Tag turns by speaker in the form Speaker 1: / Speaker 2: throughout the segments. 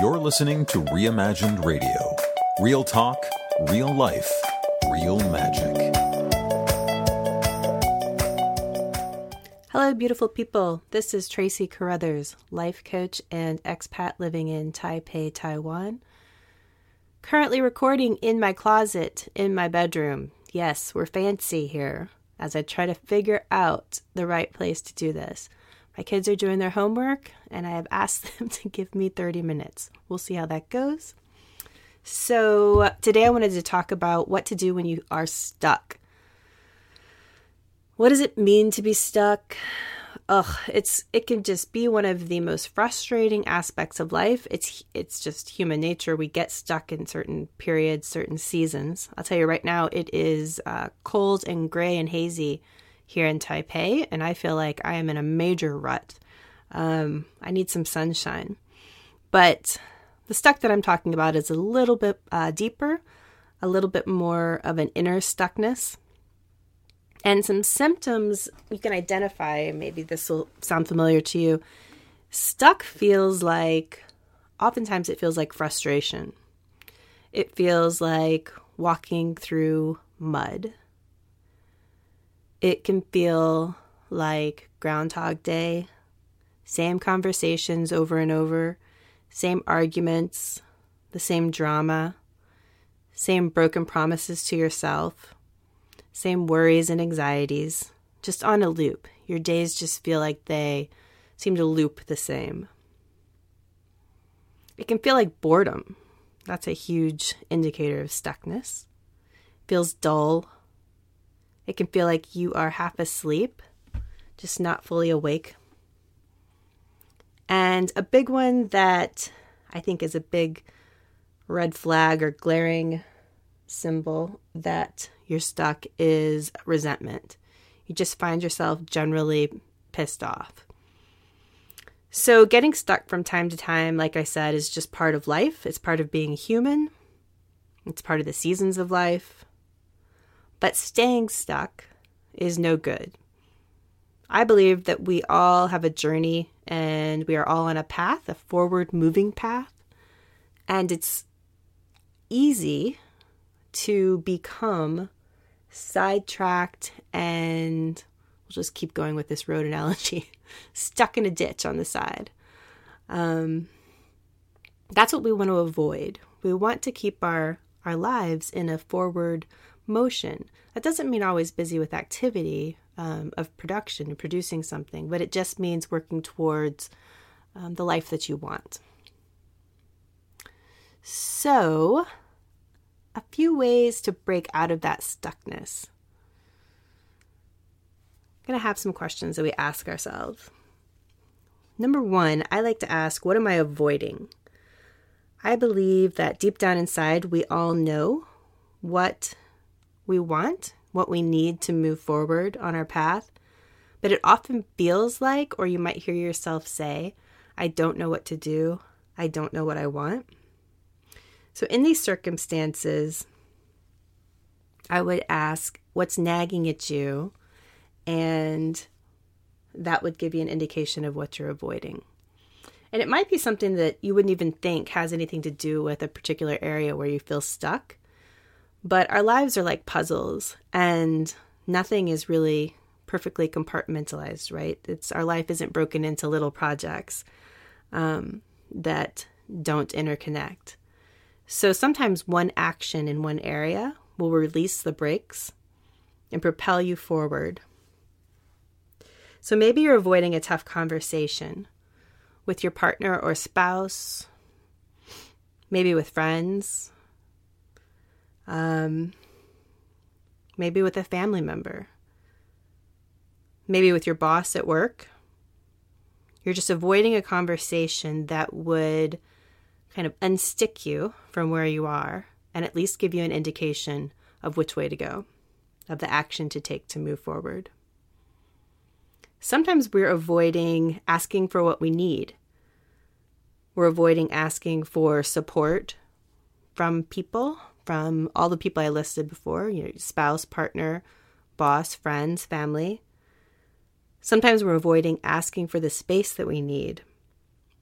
Speaker 1: You're listening to Reimagined Radio. Real talk, real life, real magic.
Speaker 2: Hello, beautiful people. This is Tracy Carruthers, life coach and expat living in Taipei, Taiwan. Currently recording in my closet in my bedroom. Yes, we're fancy here as I try to figure out the right place to do this. My kids are doing their homework, and I have asked them to give me 30 minutes. We'll see how that goes. So, today I wanted to talk about what to do when you are stuck. What does it mean to be stuck? Ugh, it's it can just be one of the most frustrating aspects of life. It's it's just human nature. We get stuck in certain periods, certain seasons. I'll tell you right now, it is uh, cold and gray and hazy here in Taipei, and I feel like I am in a major rut. Um, I need some sunshine. But the stuck that I'm talking about is a little bit uh, deeper, a little bit more of an inner stuckness. And some symptoms you can identify, maybe this will sound familiar to you. Stuck feels like, oftentimes, it feels like frustration. It feels like walking through mud. It can feel like Groundhog Day, same conversations over and over, same arguments, the same drama, same broken promises to yourself, same worries and anxieties, just on a loop. Your days just feel like they seem to loop the same. It can feel like boredom. That's a huge indicator of stuckness. Feels dull, it can feel like you are half asleep, just not fully awake. And a big one that I think is a big red flag or glaring symbol that you're stuck is resentment. You just find yourself generally pissed off. So, getting stuck from time to time, like I said, is just part of life. It's part of being human, it's part of the seasons of life. But staying stuck is no good. I believe that we all have a journey and we are all on a path, a forward moving path. And it's easy to become sidetracked and we'll just keep going with this road analogy stuck in a ditch on the side. Um, that's what we want to avoid. We want to keep our, our lives in a forward motion. That doesn't mean always busy with activity um, of production and producing something, but it just means working towards um, the life that you want. So, a few ways to break out of that stuckness. I'm going to have some questions that we ask ourselves. Number one, I like to ask, what am I avoiding? I believe that deep down inside, we all know what we want, what we need to move forward on our path. But it often feels like, or you might hear yourself say, I don't know what to do. I don't know what I want. So, in these circumstances, I would ask, What's nagging at you? And that would give you an indication of what you're avoiding. And it might be something that you wouldn't even think has anything to do with a particular area where you feel stuck. But our lives are like puzzles, and nothing is really perfectly compartmentalized, right? It's our life isn't broken into little projects um, that don't interconnect. So sometimes one action in one area will release the brakes and propel you forward. So maybe you're avoiding a tough conversation with your partner or spouse, maybe with friends, um, maybe with a family member, maybe with your boss at work. You're just avoiding a conversation that would kind of unstick you from where you are and at least give you an indication of which way to go, of the action to take to move forward. Sometimes we're avoiding asking for what we need. We're avoiding asking for support from people from all the people I listed before, you know, spouse, partner, boss, friends, family. Sometimes we're avoiding asking for the space that we need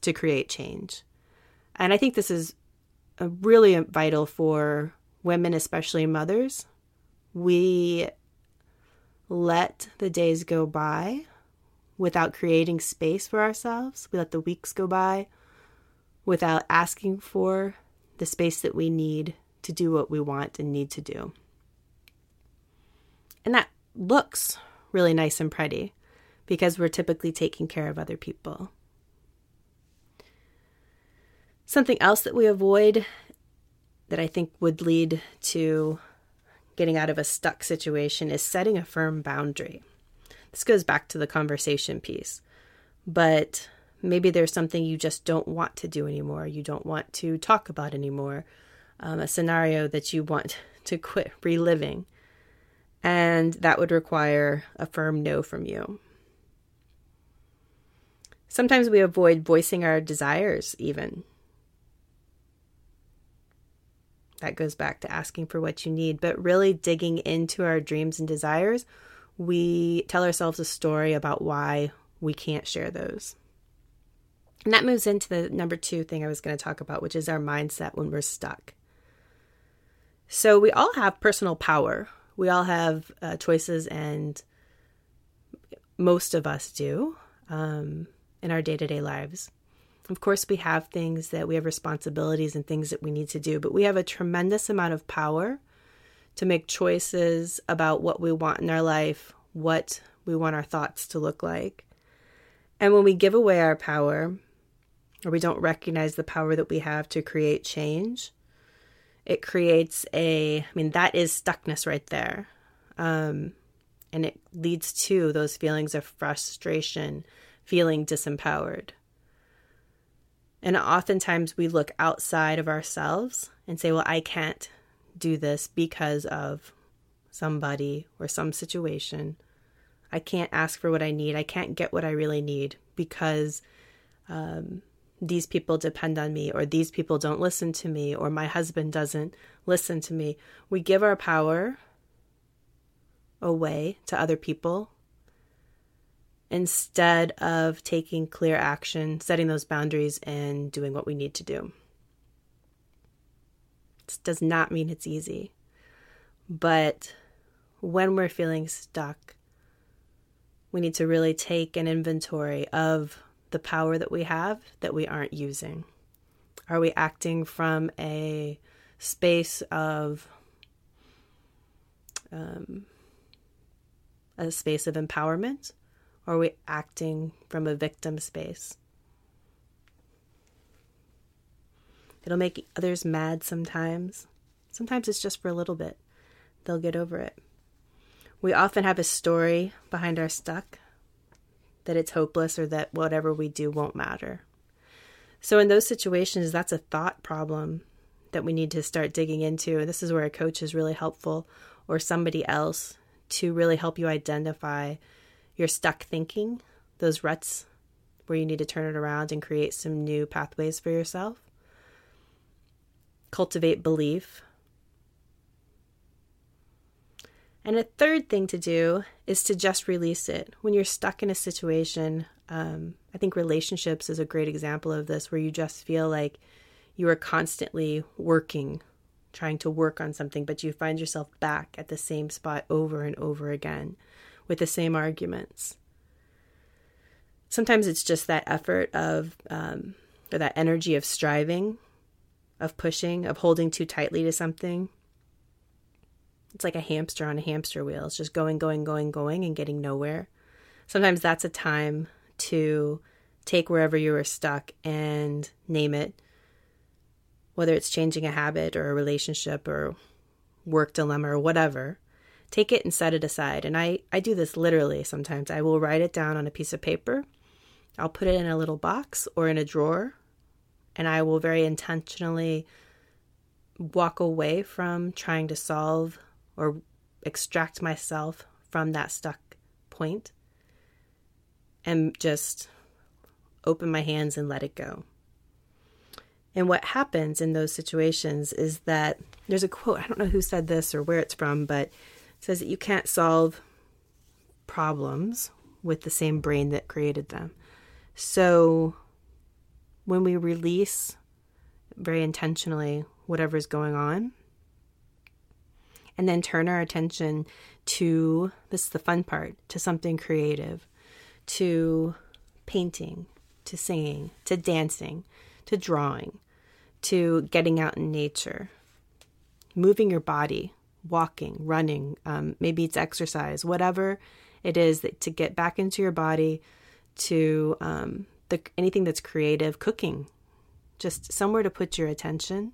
Speaker 2: to create change. And I think this is really vital for women, especially mothers. We let the days go by without creating space for ourselves. We let the weeks go by without asking for the space that we need to do what we want and need to do. And that looks really nice and pretty because we're typically taking care of other people. Something else that we avoid that I think would lead to getting out of a stuck situation is setting a firm boundary. This goes back to the conversation piece, but maybe there's something you just don't want to do anymore, you don't want to talk about anymore, um, a scenario that you want to quit reliving. And that would require a firm no from you. Sometimes we avoid voicing our desires, even. that goes back to asking for what you need, but really digging into our dreams and desires, we tell ourselves a story about why we can't share those. And that moves into the number two thing I was going to talk about, which is our mindset when we're stuck. So we all have personal power. We all have uh, choices, and most of us do um, in our day to day lives. Of course, we have things that we have responsibilities and things that we need to do, but we have a tremendous amount of power to make choices about what we want in our life, what we want our thoughts to look like. And when we give away our power, or we don't recognize the power that we have to create change, it creates a, I mean, that is stuckness right there. Um, and it leads to those feelings of frustration, feeling disempowered. And oftentimes we look outside of ourselves and say, well, I can't do this because of somebody or some situation. I can't ask for what I need. I can't get what I really need because um, these people depend on me, or these people don't listen to me, or my husband doesn't listen to me. We give our power away to other people instead of taking clear action, setting those boundaries, and doing what we need to do. This does not mean it's easy. But when we're feeling stuck, we need to really take an inventory of the power that we have that we aren't using. Are we acting from a space of um, a space of empowerment or are we acting from a victim space? It'll make others mad sometimes. Sometimes it's just for a little bit. They'll get over it. We often have a story behind our stuck that it's hopeless or that whatever we do won't matter. So, in those situations, that's a thought problem that we need to start digging into. And this is where a coach is really helpful or somebody else to really help you identify you're stuck thinking, those ruts where you need to turn it around and create some new pathways for yourself. Cultivate belief. And a third thing to do is to just release it. When you're stuck in a situation, um, I think relationships is a great example of this, where you just feel like you are constantly working, trying to work on something, but you find yourself back at the same spot over and over again with the same arguments. Sometimes it's just that effort of, um, or that energy of striving, of pushing, of holding too tightly to something. It's like a hamster on a hamster wheel. It's just going, going, going, going, and getting nowhere. Sometimes that's a time to take wherever you are stuck and name it, whether it's changing a habit or a relationship or work dilemma or whatever take it and set it aside. And I, I do this literally sometimes. I will write it down on a piece of paper. I'll put it in a little box or in a drawer. And I will very intentionally walk away from trying to solve or extract myself from that stuck point and just open my hands and let it go. And what happens in those situations is that there's a quote, I don't know who said this or where it's from, but it says that you can't solve problems with the same brain that created them. So when we release very intentionally whatever's going on. And then turn our attention to this is the fun part to something creative, to painting, to singing, to dancing, to drawing, to getting out in nature, moving your body, walking, running, um, maybe it's exercise, whatever it is that to get back into your body, to um, the, anything that's creative, cooking, just somewhere to put your attention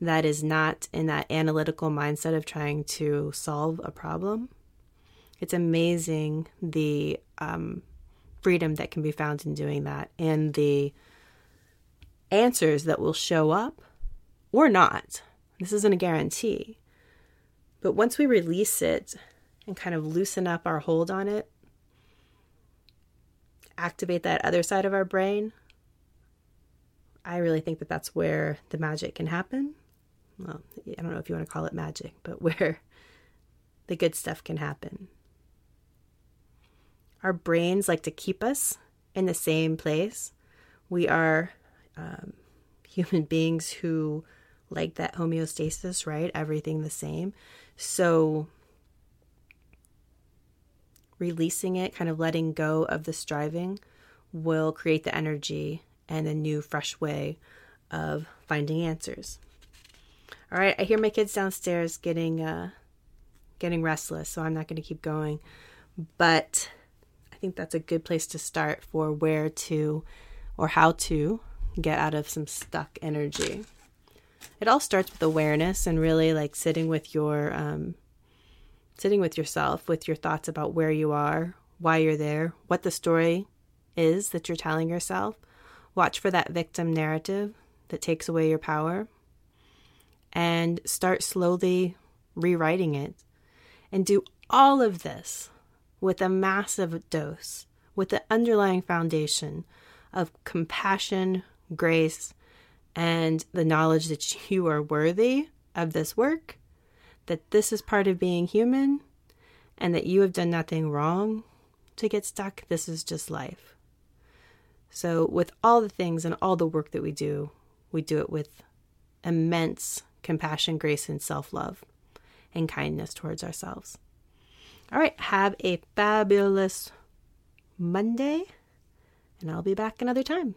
Speaker 2: that is not in that analytical mindset of trying to solve a problem. It's amazing the um, freedom that can be found in doing that and the answers that will show up or not. This isn't a guarantee. But once we release it and kind of loosen up our hold on it, activate that other side of our brain, I really think that that's where the magic can happen. Well, I don't know if you want to call it magic, but where the good stuff can happen. Our brains like to keep us in the same place. We are um, human beings who like that homeostasis, right? Everything the same. So, releasing it, kind of letting go of the striving, will create the energy and a new, fresh way of finding answers. All right, I hear my kids downstairs getting uh, getting restless, so I'm not going to keep going. But I think that's a good place to start for where to or how to get out of some stuck energy. It all starts with awareness and really like sitting with your um, sitting with yourself with your thoughts about where you are, why you're there, what the story is that you're telling yourself. Watch for that victim narrative that takes away your power and start slowly rewriting it. And do all of this with a massive dose, with the underlying foundation of compassion, grace, and the knowledge that you are worthy of this work, that this is part of being human, and that you have done nothing wrong to get stuck. This is just life. So, with all the things and all the work that we do, we do it with immense compassion, grace, and self love and kindness towards ourselves. All right, have a fabulous Monday, and I'll be back another time.